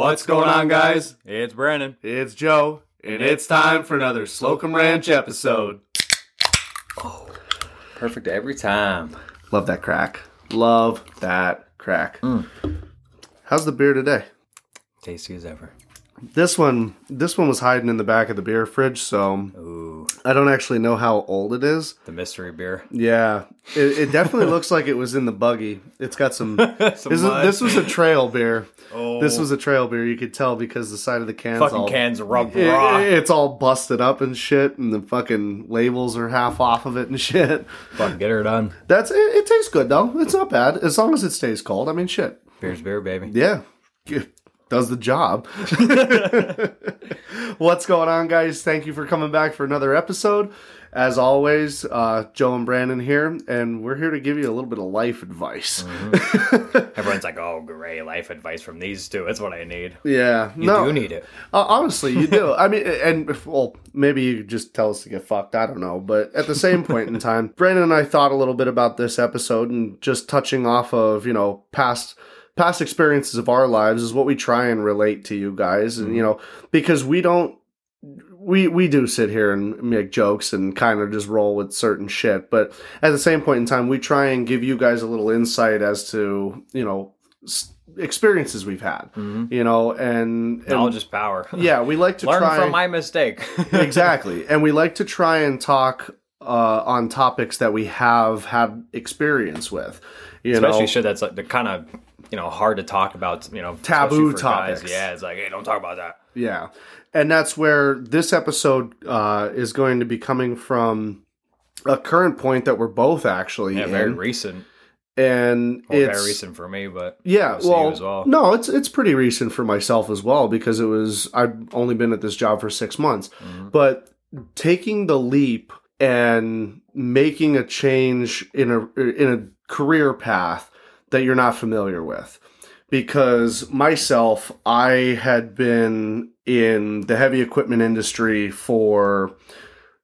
What's going on, guys? It's Brandon. It's Joe, and it's time for another Slocum Ranch episode. Perfect every time. Love that crack. Love that crack. Mm. How's the beer today? Tasty as ever. This one, this one was hiding in the back of the beer fridge, so Ooh, I don't actually know how old it is. the mystery beer. Yeah, it, it definitely looks like it was in the buggy. It's got some. this, is, this was a trail beer. Oh, This was a trail beer. You could tell because the side of the can's fucking all cans rubbed It- raw. it's all busted up and shit, and the fucking labels are half off of it and shit. Fucking get her done. That's it, it. Tastes good though. It's not bad as long as it stays cold. I mean, shit. Beer's beer, baby. Yeah, does the job. What's going on, guys? Thank you for coming back for another episode. As always, uh, Joe and Brandon here, and we're here to give you a little bit of life advice. Everyone's like, "Oh, great life advice from these two. That's what I need." Yeah, You no, do need it. Uh, honestly, you do. I mean, and well, maybe you just tell us to get fucked. I don't know. But at the same point in time, Brandon and I thought a little bit about this episode and just touching off of you know past past experiences of our lives is what we try and relate to you guys, and you know because we don't. We we do sit here and make jokes and kind of just roll with certain shit, but at the same point in time, we try and give you guys a little insight as to you know experiences we've had, Mhm. you know, and, and Knowledge is power. yeah, we like to Learn try from my mistake. exactly, and we like to try and talk uh, on topics that we have had experience with. You Especially know, shit that's like the kind of you know hard to talk about. You know, Taboo for guys. topics. Yeah, it's like, hey, don't talk about that. yeah, and that's where this episode uh, is going to be coming from. A current point that we're both actually Yeah, in, very recent. and Well, it's very recent for me, but Yeah, we'll well, as well. no, it's it's pretty recent for myself as well because it was I've only been at this job for six months, Mhm. but taking the leap and making a change in a in a career path that you're not familiar with, because myself, I had been in the heavy equipment industry for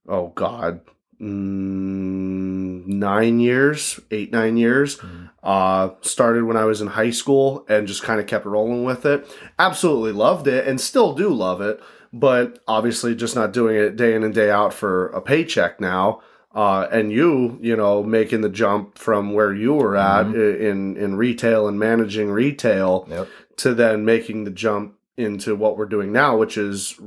oh god. Mm, nine years, eight, nine years. Mhm. Uh, started when I was in high school and just kind of kept rolling with it. Absolutely loved it and still do love it, but obviously just not doing it day in and day out for a paycheck now. Uh, and you, you know, making the jump from where you were at Mhm. in in retail and managing retail Yep. to then making the jump into what we're doing now, which is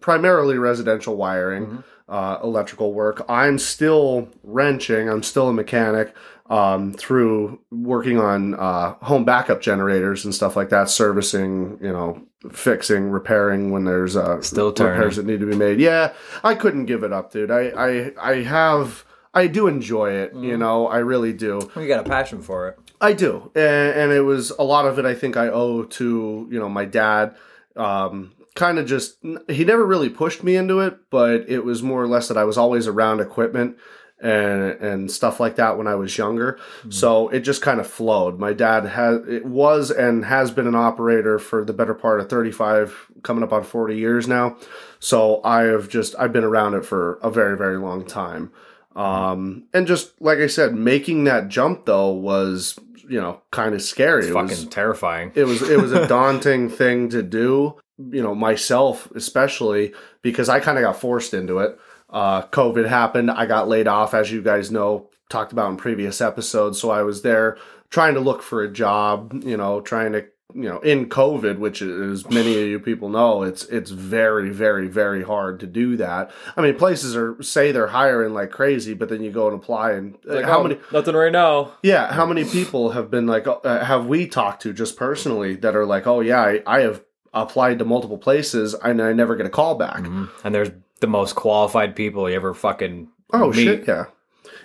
primarily residential wiring, Mhm. Uh, electrical work. I'm still wrenching. I'm still a mechanic um, through working on uh, home backup generators and stuff like that, servicing, you know, fixing, repairing when there's uh, Still turning. repairs that need to be made. Yeah, I couldn't give it up, dude. I I, I have. I do enjoy it, you Mhm. know. I really do. You got a passion for it. I do, and, and it was a lot of it. I think I owe to you know my dad. Um, kind of just he never really pushed me into it, but it was more or less that I was always around equipment and and stuff like that when I was younger. So it just kind of flowed. My dad has it was and has been an operator for the better part of thirty five, coming up on forty years now. So I have just I've been around it for a very very long time. Um, and just like I said, making that jump though was you know kind of scary. It's It fucking was terrifying. it was it was a daunting thing to do. You know myself especially because I kind of got forced into it. Uh, COVID happened. I got laid off, as you guys know, talked about in previous episodes. So I was there trying to look for a job. You know, trying to you know in COVID, which as many of you people know, it's it's very very very hard to do that. I mean, places are say they're hiring like crazy, but then you go and apply and uh, Like, how oh, many Nothing right now. yeah, how many people have been like, uh, have we talked to just personally that are like, oh yeah, I, I have applied to multiple places and I never get a call back. Mhm. And there's the most qualified people you ever fucking Oh meet. shit, yeah.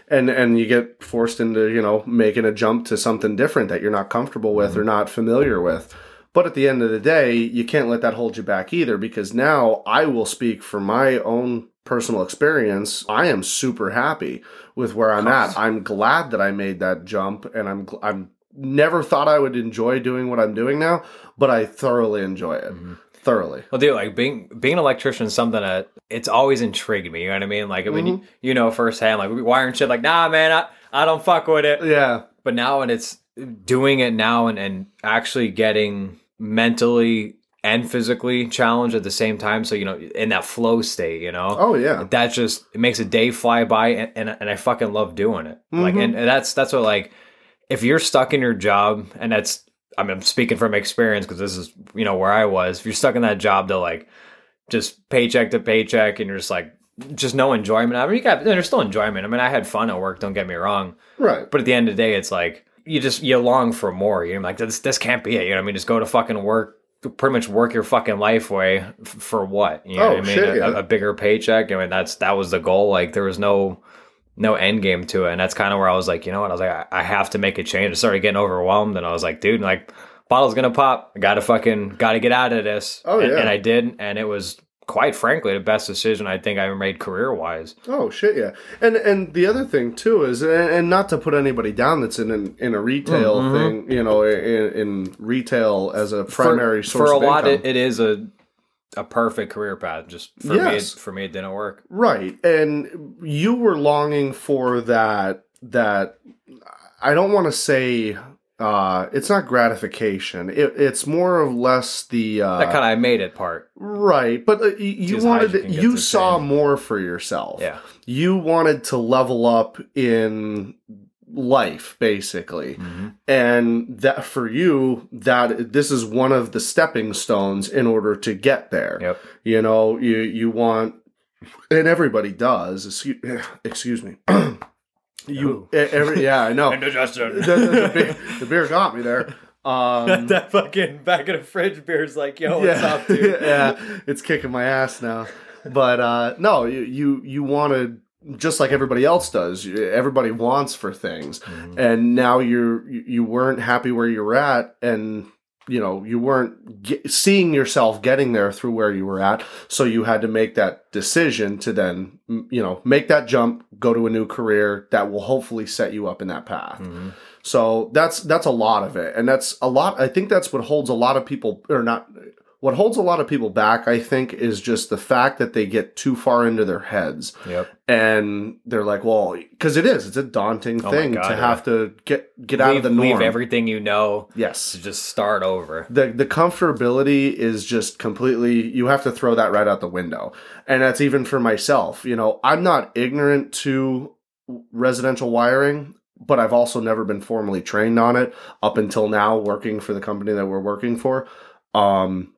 And and you get forced into you know making a jump to something different that you're not comfortable with or not familiar with. But at the end of the day, you can't let that hold you back either because now I will speak from my own personal experience. I am super happy with where I'm at. I'm glad that I made that jump and I'm I'm never thought I would enjoy doing what I'm doing now, but I thoroughly enjoy it. Thoroughly. Well, dude, like being being an electrician is something that it's always intrigued me. You know what I mean? Like, I mean, you, you know firsthand, like wiring shit. Like, nah, man, I, I don't fuck with it. Yeah. But now, when it's doing it now and and actually getting mentally and physically challenged at the same time. So you know, in that flow state, you know. Oh yeah. that just it makes a day fly by and, and, and I fucking love doing it. Like Mhm. and, and that's that's what like if you're stuck in your job and that's I mean I'm speaking from experience because this is you know where I was. If you're stuck in that job to like just paycheck to paycheck and you're just like just no enjoyment. I mean you got there's still enjoyment. I mean I had fun at work, don't get me wrong. Right. But at the end of the day it's like you just you long for more. You're like this this can't be it. You know what I mean? Just go to fucking work pretty much work your fucking life away f- for what? You know Oh, what I mean? shit, A- yeah. a, a bigger paycheck. I mean, that's that was the goal. Like there was no no end game to it, and that's kind of where I was like, you know what? I was like, I, I have to make a change. I started getting overwhelmed, and I was like, dude, like bottle's gonna pop. I gotta fucking gotta get out of this. Oh, and, yeah. and I did, and it was quite frankly the best decision I think I ever made career wise. Oh shit, yeah. And and the other thing too is, and, and not to put anybody down that's in an, in a retail Mhm. thing, you know, in, in retail as a primary for, source for a lot. It, it is a a perfect career path. Just for me, Yes. it, for me, it didn't work. Right. And you were longing for that that I don't want to say uh it's not gratification. It, it's more or less the uh That kind of I made it part. right, but uh, you wanted you you saw more for yourself. Yeah. You wanted to level up in life basically. Mhm. And that for you that this is one of the stepping stones in order to get there. Yep. You know, you you want, and everybody does. Excuse, excuse me. you, every, yeah, I know. the, the, beer, the beer got me there. Um, that fucking back of the fridge beer is like, yo, what's yeah, up, dude? yeah, it's kicking my ass now. But uh, no, you you you wanted just like everybody else does. Everybody wants for things, Mhm. and now you're you you weren't happy where you were at, and you know you weren't ge- seeing yourself getting there through where you were at. So you had to make that decision to then you know make that jump, go to a new career that will hopefully set you up in that path. Mhm. So that's that's a lot of it, and that's a lot. I think that's what holds a lot of people, or not. What holds a lot of people back, I think, is just the fact that they get too far into their heads, Yep. and they're like, "Well," because it is. It's a daunting Oh thing God, to yeah. have to get get out of the norm. leave everything you know yes, to just start over. the the comfortability is just completely you have to throw that right out the window and that's even for myself you know i'm not ignorant to residential wiring but i've also never been formally trained on it up until now working for the company that we're working for um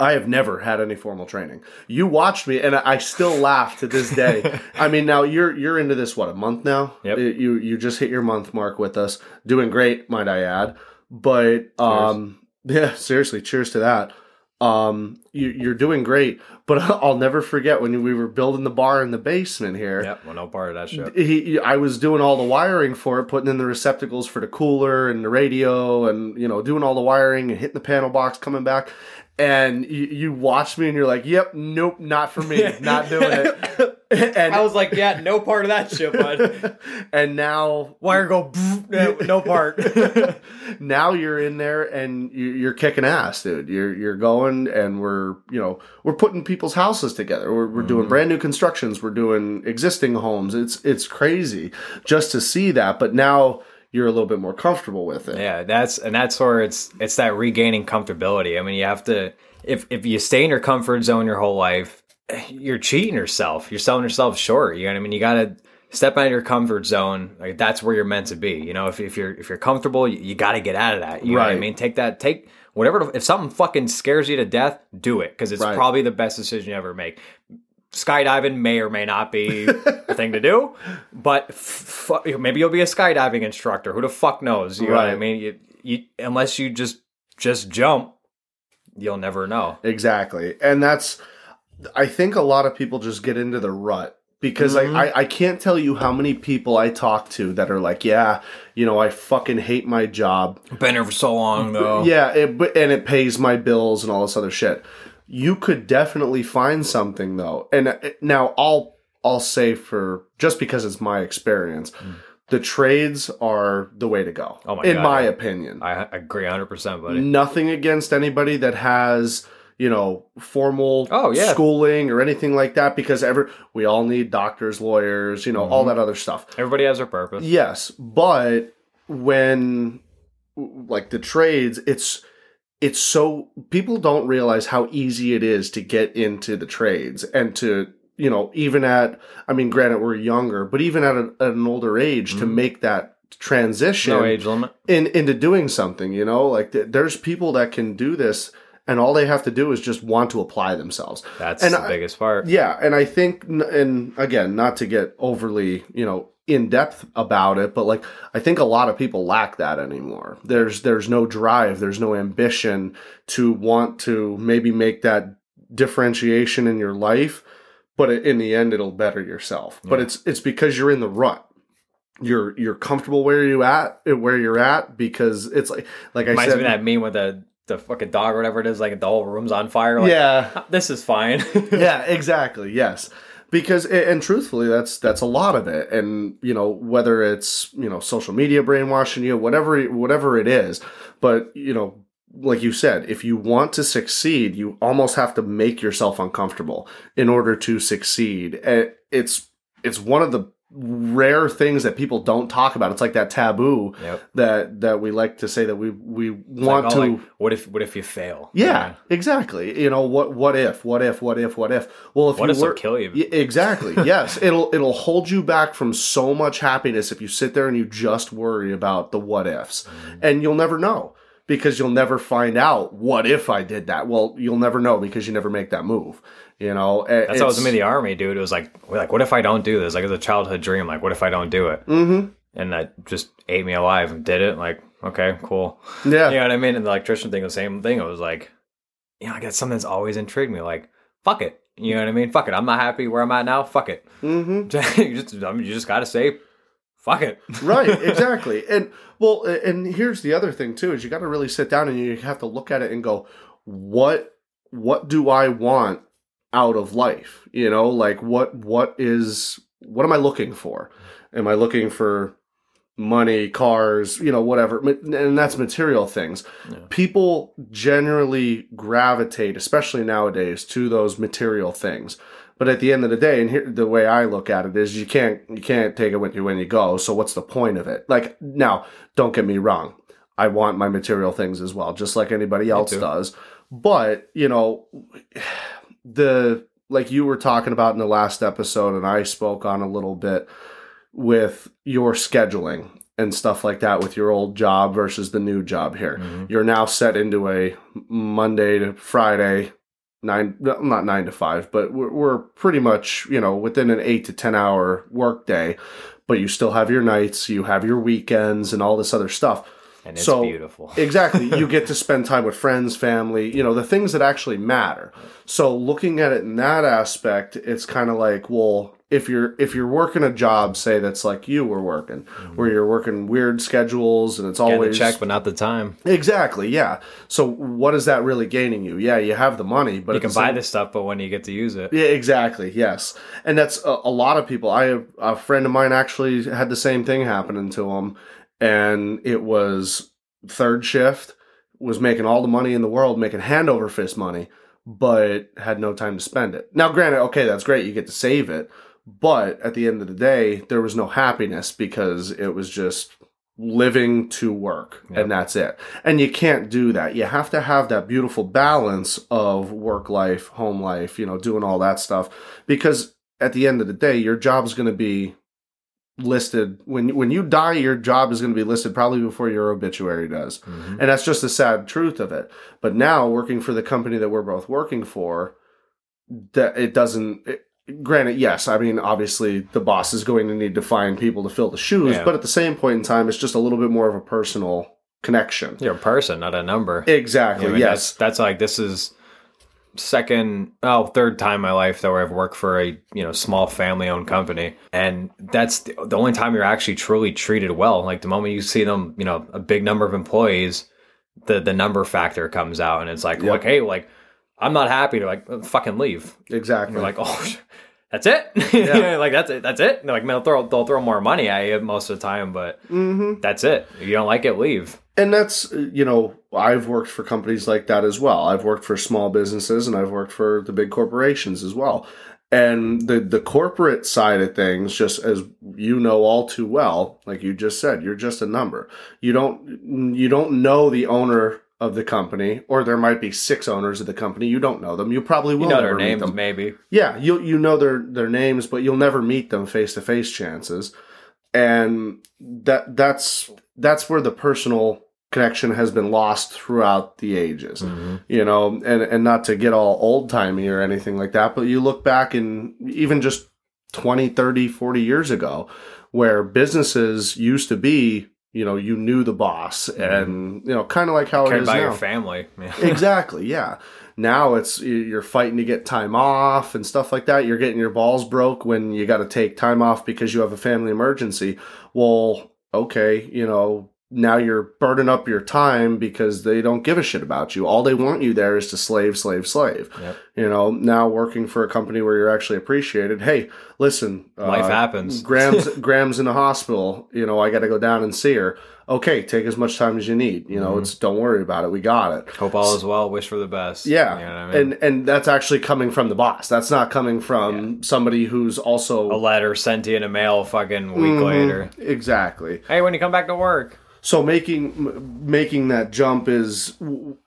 I have never had any formal training. You watched me, and I still laugh to this day. I mean, now you're you're into this what a month now. Yep. You you just hit your month mark with us, doing great, might I add. But um, yeah, seriously, cheers to that. Um, you, you're doing great, but I'll never forget when we were building the bar in the basement here. Yep. Well, no part of that shit. He, I was doing all the wiring for it, putting in the receptacles for the cooler and the radio, and you know, doing all the wiring and hitting the panel box, coming back. And you, you watched me, and you're like, "Yep, nope, not for me, not doing it." And I was like, yeah, no part of that shit, bud. and now Wire go, no, no part. now you're in there and you- you're kicking ass, dude. You're you're going and we're you know we're putting people's houses together. We're, we're doing Mhm. brand new constructions. We're doing existing homes. It's it's crazy just to see that. But now you're a little bit more comfortable with it. Yeah, that's and that's where it's it's that regaining comfortability. I mean, you have to if if you stay in your comfort zone your whole life, you're cheating yourself. You're selling yourself short. You know what I mean? You got to step out of your comfort zone. Like that's where you're meant to be. You know, if if you're if you're comfortable, you, you got to get out of that. You know what I mean? Take that take whatever if something fucking scares you to death, do it cuz it's Right. probably the best decision you ever make. Skydiving may or may not be a thing to do, but f- f- maybe you'll be a skydiving instructor. Who the fuck knows? You know what I mean? You, you, unless you just just jump, you'll never know. Exactly. And that's, I think a lot of people just get into the rut because Mhm. I, I, I can't tell you how many people I talk to that are like, yeah, you know, I fucking hate my job. Been here for so long though. Yeah. It, and it pays my bills and all this other shit. You could definitely find something though. And uh, now I'll, I'll say for just because it's my experience, the trades are the way to go. Mm. Oh my in God, my opinion I agree 100%, buddy. nothing against anybody that has you know formal Oh, yeah. schooling or anything like that because ever we all need doctors lawyers you know all Mhm. that other stuff Everybody has their purpose. yes but when like the trades it's it's so people don't realize how easy it is to get into the trades and to you know even at i mean granted we're younger but even at, a, at an older age to Mhm. make that transition No age limit. in, into doing something you know like th- there's people that can do this and all they have to do is just want to apply themselves That's And the I- biggest part. yeah, and I think, and again, not to get overly, you know, in depth about it, but like I think a lot of people lack that anymore. There's there's no drive, there's no ambition to want to maybe make that differentiation in your life, but in the end, it'll better yourself. But it's it's because you're in the rut. You're you're comfortable where you at eh, where you're at because it's like like I Reminds said me that meme with the the fucking dog or whatever it is, like the whole room's on fire. Like, yeah this is fine. yeah, exactly. Yes. Because and truthfully that's that's a lot of it. And you know whether it's you know social media brainwashing you whatever whatever it is. But you know like you said if you want to succeed you almost have to make yourself uncomfortable in order to succeed. It's it's one of the rare things that people don't talk about it's like that taboo yep. that that we like to say that we we It's want like, to oh, like, what if what if you fail? yeah, exactly. You know what? What if? What if? What if? What if? Well, if What you if were, kill you? Exactly. yes, it'll it'll hold you back from so much happiness if you sit there and you just worry about the what ifs, Mm-hmm. and you'll never know because you'll never find out what if I did that. Well, you'll never know because you never make that move. You know, That's how it was in the army, dude. It was like, like, what if I don't do this? Like, it's a childhood dream. Like, what if I don't do it? Mm-hmm. And that just ate me alive and did it. Like, okay, cool. Yeah. You know what I mean? And the electrician thing, the same thing. It was like, you know, I got something that's always intrigued me. Like, fuck it. You know what I mean? Fuck it. I'm not happy where I'm at now. Fuck it. Mm-hmm. you just, I mean, you just got to say, fuck it. right exactly and well and here's the other thing too is you got to really sit down and you have to look at it and go what what do i want out of life you know like what what is what am i looking for am i looking for money cars you know whatever and that's material things Yeah. people generally gravitate especially nowadays to those material things but at the end of the day, and here the way I look at it is, you can't you can't take it with you when you go. So what's the point of it? Like now, don't get me wrong, I want my material things as well, just like anybody else does. But you know, the like you were talking about in the last episode, and I spoke on a little bit with your scheduling and stuff like that with your old job versus the new job here. Mhm. You're now set into a Monday to Friday nine not nine to five but we're, we're pretty much you know within an eight to ten hour work day but you still have your nights you have your weekends and all this other stuff And it's So- beautiful. exactly you get to spend time with friends family you know the things that actually matter so looking at it in that aspect it's kind of like well if you're if you're working a job say that's like you were working mm-hmm. where you're working weird schedules and it's always check, but not the time. exactly yeah so what is that really gaining you yeah you have the money but you can buy same- this stuff, but when you get to use it? yeah, exactly. Yes, and that's a, a lot of people. I have a friend of mine actually had the same thing happening to him, and it was third shift, was making all the money in the world, making hand over fist money, but had no time to spend it. Now, granted, okay, that's great, you get to save it, but at the end of the day, there was no happiness because it was just living to work Yep. and that's it. And you can't do that. You have to have that beautiful balance of work life, home life, you know, doing all that stuff because at the end of the day, your job's going to be listed when when you die your job is going to be listed probably before your obituary does. Mhm. And that's just the sad truth of it. But now working for the company that we're both working for that it doesn't it, granted yes i mean obviously the boss is going to need to find people to fill the shoes Yeah. but at the same point in time it's just a little bit more of a personal connection You're a person, not a number. exactly I mean, yes That's, that's like this is second, oh, third time in my life that where I've worked for a you know small family owned company, and that's the, only time you're actually truly treated well. Like the moment you see them, you know, a big number of employees, the the number factor comes out, and it's like, Yep. like, hey, like I'm not happy to like fucking leave. exactly like, oh. That's it. Yeah. You know, like that's it. That's it. They're like, man, they'll throw, they'll throw more money at you most of the time, but hmm that's it. If you don't like it, leave. and that's you know i've worked for companies like that as well i've worked for small businesses and i've worked for the big corporations as well and the the corporate side of things just as you know all too well like you just said you're just a number you don't you don't know the owner of the company, or there might be six owners of the company. You don't know them. You probably will You know never their meet names, them. maybe. Yeah, you you know their their names, but you'll never meet them face to face chances, and that that's that's where the personal connection has been lost throughout the ages. Mhm. You know, and and not to get all old timey or anything like that, but you look back and even just 20, 30, 40 years ago, where businesses used to be, you know, you knew the boss, mm-hmm. and you know, kind of like how it Cared is about now your family. Yeah. exactly yeah now it's you're fighting to get time off and stuff like that you're getting your balls broke when you got to take time off because you have a family emergency well okay you know now you're burning up your time because they don't give a shit about you all they want you there is to slave slave slave Yep. you know now working for a company where you're actually appreciated hey listen Life uh, happens. Gram's Gram's in the hospital. You know, I got to go down and see her. Okay, take as much time as you need. You know, Mhm. it's don't worry about it. We got it. Hope all is well. Wish for the best. Yeah, You know I mean? and and that's actually coming from the boss. That's not coming from somebody who's also a letter sent you in a mail fucking week Mhm, later. Exactly. Hey, when you come back to work. So making making that jump is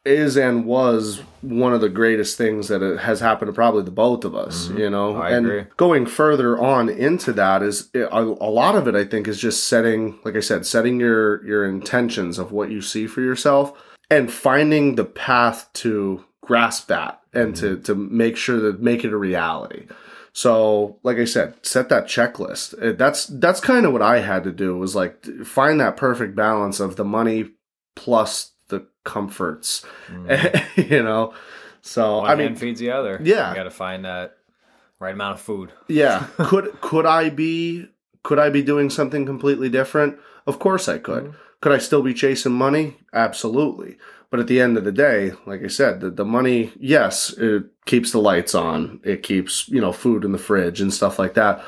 is and was one of the greatest things that has happened to probably the both of us. You know, Mm-hmm. I and agree. going further on into that is a, a lot of it. I think is just setting, like I said, setting your your intentions of what you see for yourself and finding the path to grasp that and to Mm-hmm. to make sure that make it a reality. So, like I said, set that checklist. Uh, That's that's kind of what I had to do was like find that perfect balance of the money plus the comforts. you know. So, Mm-hmm. One I mean, feeds the other. Yeah. You got to find that right amount of food. yeah, could could I be could I be doing something completely different? Of course I could. Mhm. Could I still be chasing money? Absolutely. But at the end of the day, like I said, the, the money, yes, it keeps the lights on. It keeps, you know, food in the fridge and stuff like that.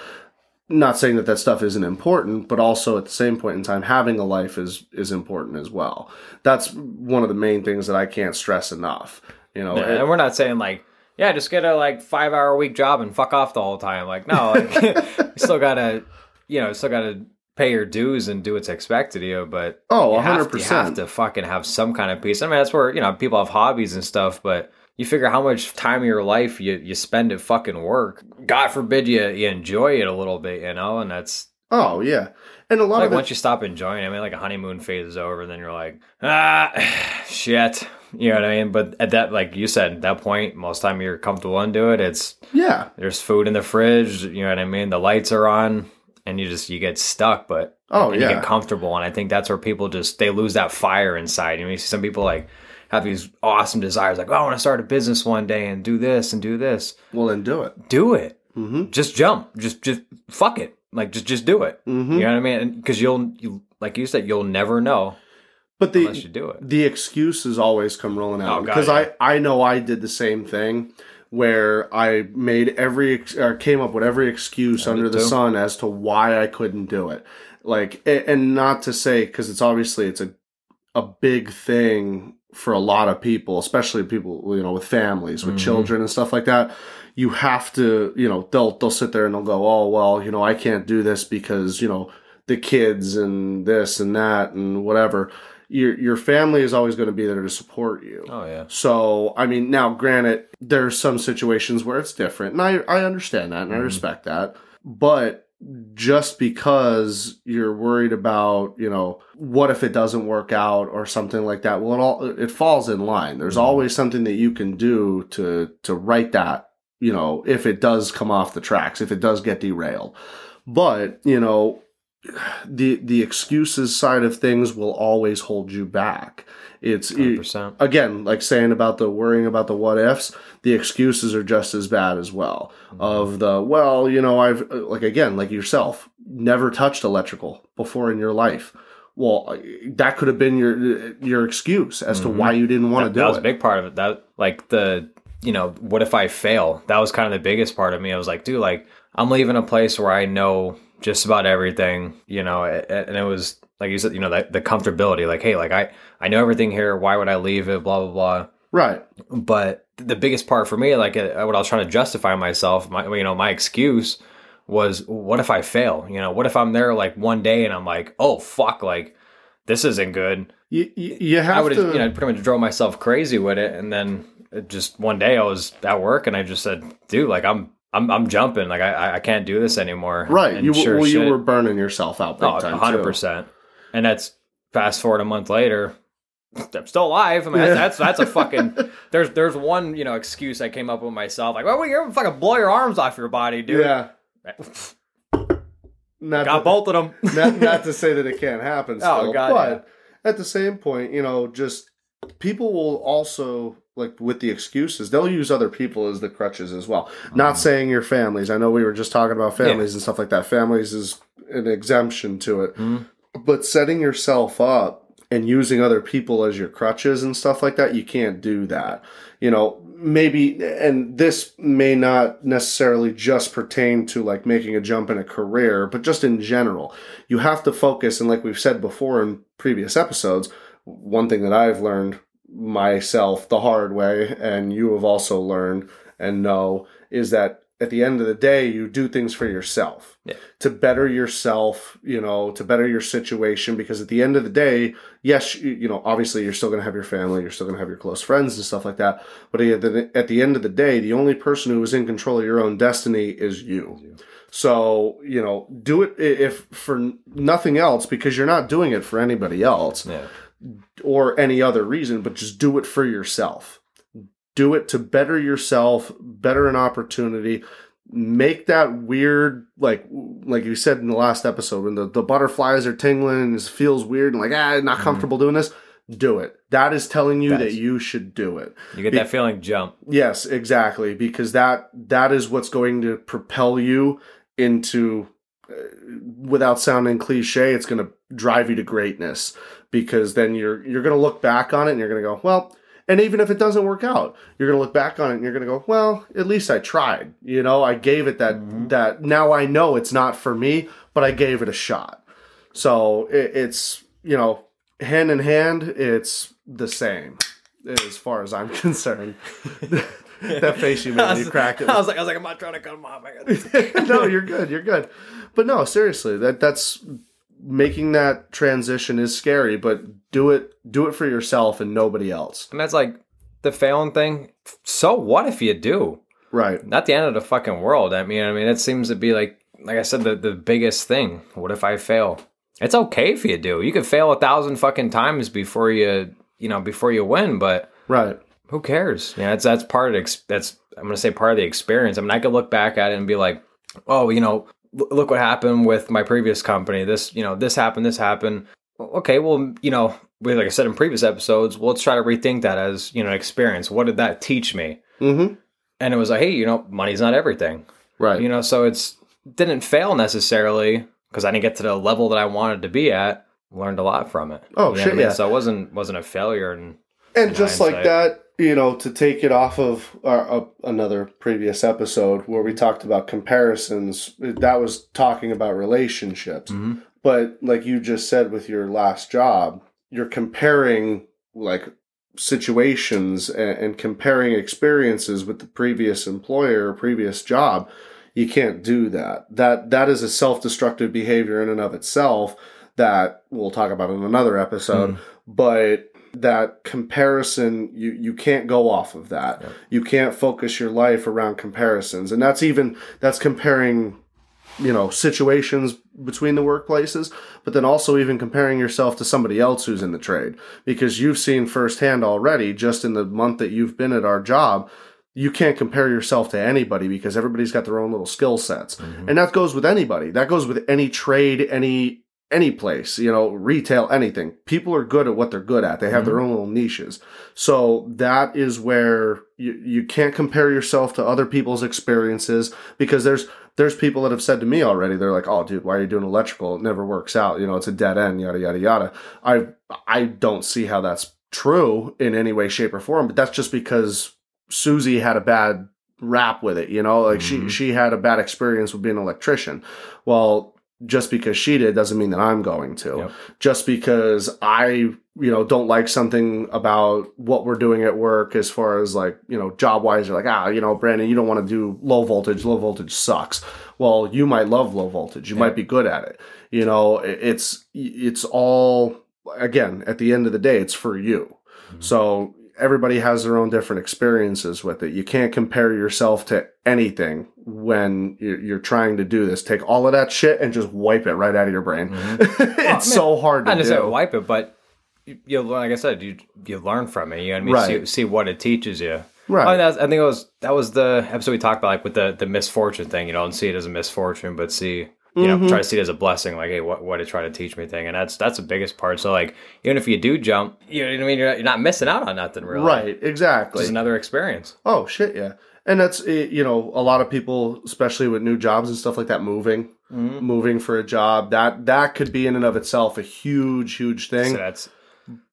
Not saying that that stuff isn't important, but also at the same point in time, having a life is is important as well. That's one of the main things that I can't stress enough. You know, Yeah, it- and we're not saying like, yeah, just get a like five hour a week job and fuck off the whole time. Like, no, like, you still gotta, you know, still gotta pay your dues and do what's expected of you. But oh, you have, hundred to, you have to fucking have some kind of peace. I mean, that's where you know people have hobbies and stuff, but you figure how much time of your life you you spend at fucking work. God forbid you you enjoy it a little bit, you know, and that's Oh yeah, and a lot like of it, once you stop enjoying it, I mean, like a honeymoon phase is over, and then you're like, ah, shit. You know what I mean? But at that, like you said, at that point, most time you're comfortable into it. It's yeah. there's food in the fridge. You know what I mean? The lights are on, and you just you get stuck. But Oh and you yeah. get comfortable, and I think that's where people just they lose that fire inside. You know, you see some people like have these awesome desires, like, oh, I want to start a business one day and do this and do this. Well, then do it. Do it. Mm-hmm. Just jump. Just just fuck it. Like just just do it. Mm-hmm. You know what I mean? Because you'll you like you said, you'll never know But the unless you do it. the excuses always come rolling Oh, out God, because yeah. I I know I did the same thing where I made every or came up with every excuse I under the too. sun as to why I couldn't do it. Like and not to say because it's obviously it's a a big thing for a lot of people, especially people you know with families with Mhm. children and stuff like that. You have to, you know, they'll they'll sit there and they'll go, "Oh, well, you know, I can't do this because, you know, the kids and this and that and whatever." Your your family is always going to be there to support you. Oh yeah. So, I mean, now granted, there's some situations where it's different, and I, I understand that and I Mhm. respect that. But just because you're worried about, you know, what if it doesn't work out or something like that, well, it all it falls in line. There's Mhm. always something that you can do to to right that, you know, if it does come off the tracks, if it does get derailed. But, you know, the the excuses side of things will always hold you back. It's percent. again, like saying about the worrying about the what ifs, the excuses are just as bad as well. Mm-hmm. Of the, well, you know, I've, like again, like yourself, never touched electrical before in your life. Well, that could have been your your excuse as to Mhm. why you didn't want to that, do that was it. a big part of it. That like the you know, what if I fail? That was kind of the biggest part of me. I was like, dude, like I'm leaving a place where I know just about everything, you know, and it was like you said, you know, the, the comfortability. Like, hey, like I I know everything here. Why would I leave it? Blah blah blah. Right. But the biggest part for me, like uh, what I was trying to justify myself, my you know, my excuse was, what if I fail? You know, what if I'm there like one day and I'm like, oh fuck, like this isn't good. You, you, you have I would to. have, you know, pretty much drove myself crazy with it, and then just one day I was at work and I just said, "Dude, like I'm, I'm, I'm jumping. Like I, I can't do this anymore." right. And You, sure well, you were burning yourself out big oh, time. hundred percent. And that's fast forward a month later. I'm still alive. I mean, Yeah. that's that's a fucking. There's there's one you know excuse I came up with myself. Like, well, you're gonna fucking blow your arms off your body, dude. Yeah. Not Got to, both of them. not, not to say that it can't happen oh, still, Oh, God, but at the same point, you know, just people will also like with the excuses, they'll use other people as the crutches as well. Not saying your families. I know we were just talking about families and stuff like that. Families is an exemption to it. Mhm. But setting yourself up and using other people as your crutches and stuff like that, you can't do that. You know, maybe, and this may not necessarily just pertain to like making a jump in a career, but just in general, you have to focus. And like we've said before in previous episodes, one thing that I've learned myself the hard way, and you have also learned and know, is that at the end of the day, you do things for yourself Yeah. to better yourself, you know, to better your situation. Because at the end of the day, yes, you, you know, obviously you're still going to have your family, you're still going to have your close friends and stuff like that. But at the, at the end of the day, the only person who is in control of your own destiny is you. So, you know, do it if for nothing else, because you're not doing it for anybody else Yeah. Or any other reason, but just do it for yourself. Do it to better yourself, better an opportunity. Make that weird, like like you said in the last episode, when the, the butterflies are tingling and it feels weird and like, ah, not comfortable doing this. Do it. That is telling you that you should do it. You get that feeling jump. Yes, exactly, because that that is what's going to propel you into uh, without sounding cliche, it's going to drive you to greatness because then you're you're going to look back on it and you're going to go, well, and even if it doesn't work out, you're going to look back on it and you're going to go, well, at least I tried. You know, I gave it that Mhm. that now I know it's not for me, but I gave it a shot. So it, it's, you know, hand in hand, it's the same as far as I'm concerned. that face you made when you cracked it. I was like, I was like, I'm not trying to cut him off. No, you're good. You're good. But no, seriously, that that's making that transition is scary, but do it do it for yourself and nobody else. And that's like the failing thing. So what if you do? Right. Not the end of the fucking world. I mean, I mean, it seems to be like, like I said, the the biggest thing. What if I fail? It's okay if you do. You could fail a thousand fucking times before you, you know, before you win. But Right. who cares? Yeah, that's that's part of the, that's I'm gonna say part of the experience. I mean, I could look back at it and be like, oh, you know, look what happened with my previous company. This, you know, this happened, this happened. Okay, well, you know, we- like I said in previous episodes, well, let's try to rethink that as you know, an experience. What did that teach me? Mm-hmm. And it was like, hey, you know, money's not everything. Right. You know, so it's didn't fail necessarily because I didn't get to the level that I wanted to be at. Learned a lot from it. Oh, You know shit, I mean? yeah. So it wasn't wasn't a failure, and and in just like that, you know, to take it off of our, uh, another previous episode where we talked about comparisons, that was talking about relationships. Mhm. But like you just said with your last job, you're comparing like situations and, and comparing experiences with the previous employer or previous job. You can't do that. That that is a self-destructive behavior in and of itself that we'll talk about in another episode. Mm. But that comparison, you you can't go off of that. Yep. You can't focus your life around comparisons, and that's even that's comparing you know situations between the workplaces but then also even comparing yourself to somebody else who's in the trade because you've seen firsthand already just in the month that you've been at our job you can't compare yourself to anybody because everybody's got their own little skill sets Mhm. and that goes with anybody that goes with any trade any any place you know retail anything. People are good at what they're good at. They have their own little niches. So that is where you, you can't compare yourself to other people's experiences because there's there's people that have said to me already they're like oh dude why are you doing electrical? It never works out. You know it's a dead end yada yada yada. I i don't see how that's true in any way shape or form but that's just because susie had a bad rap with it you know? Like she Mhm. she had a bad experience with being an electrician. Well just because she did doesn't mean that i'm going to Yep. just because i you know don't like something about what we're doing at work as far as like you know job wise you're like ah you know brandon you don't want to do low voltage low voltage sucks well you might love low voltage you Yeah. might be good at it you know it's it's all again, at the end of the day, it's for you. So everybody has their own different experiences with it. You can't compare yourself to anything when you're, you're trying to do this. Take all of that shit and just wipe it right out of your brain. Mm-hmm. it's so hard to necessarily do. wipe it, but you, you like I said, you you learn from it. You know what I mean? Right. See, see what it teaches you. Right. I, mean, I think it was that was the episode we talked about, like with the the misfortune thing. You know, and see it as a misfortune, but see. You know, try to see it as a blessing. Like, hey, what what it try to teach me thing, and that's that's the biggest part. So, like, even if you do jump, you know what I mean. You're not, you're not missing out on nothing, really. Right, exactly. Just another experience. Oh shit, yeah. And that's eh, you know a lot of people, especially with new jobs and stuff like that, moving, Mm-hmm. moving for a job. That that could be in and of itself a huge, huge thing. So that's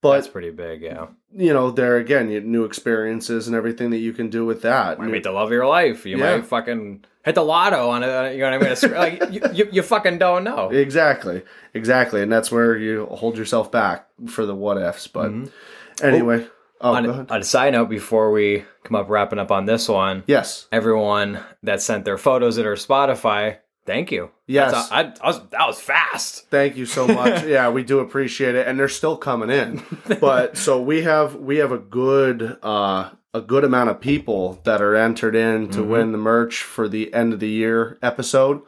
but that's pretty big. Yeah, you know, there again, you new experiences and everything that you can do with that. might meet the love of your life. You Yeah. might fucking hit the lotto on it. Uh, you know what I mean? Like you, you, you fucking don't know. Exactly, exactly, and that's where you hold yourself back for the what ifs. But mm-hmm. anyway, oh, oh, on, go ahead. on a side note, before we come up wrapping up on this one, yes, everyone that sent their photos at our Spotify, thank you. Yes. A- I, I was, that was fast. Thank you so much. yeah, we do appreciate it, and they're still coming in. But so we have we have a good uh, a good amount of people that are entered in to win the merch for the end of the year episode.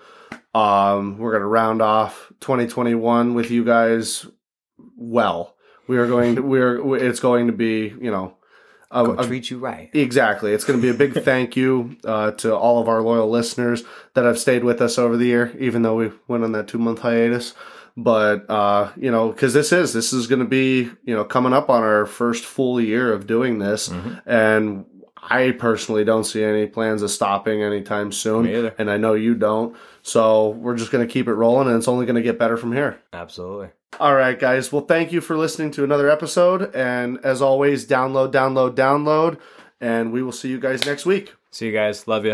Um, we're gonna round off 2021 with you guys. Well, we are going to we're it's going to be you know a, Go treat you right. Exactly. It's going to be a big thank you uh, to all of our loyal listeners that have stayed with us over the year, even though we went on that two month hiatus. But uh, you know, because this is this is going to be you know coming up on our first full year of doing this, and I personally don't see any plans of stopping anytime soon, Me either. and I know you don't. So we're just going to keep it rolling, and it's only going to get better from here. Absolutely. All right, guys. Well, thank you for listening to another episode. And as always, download, download, download. And we will see you guys next week. See you guys. Love you.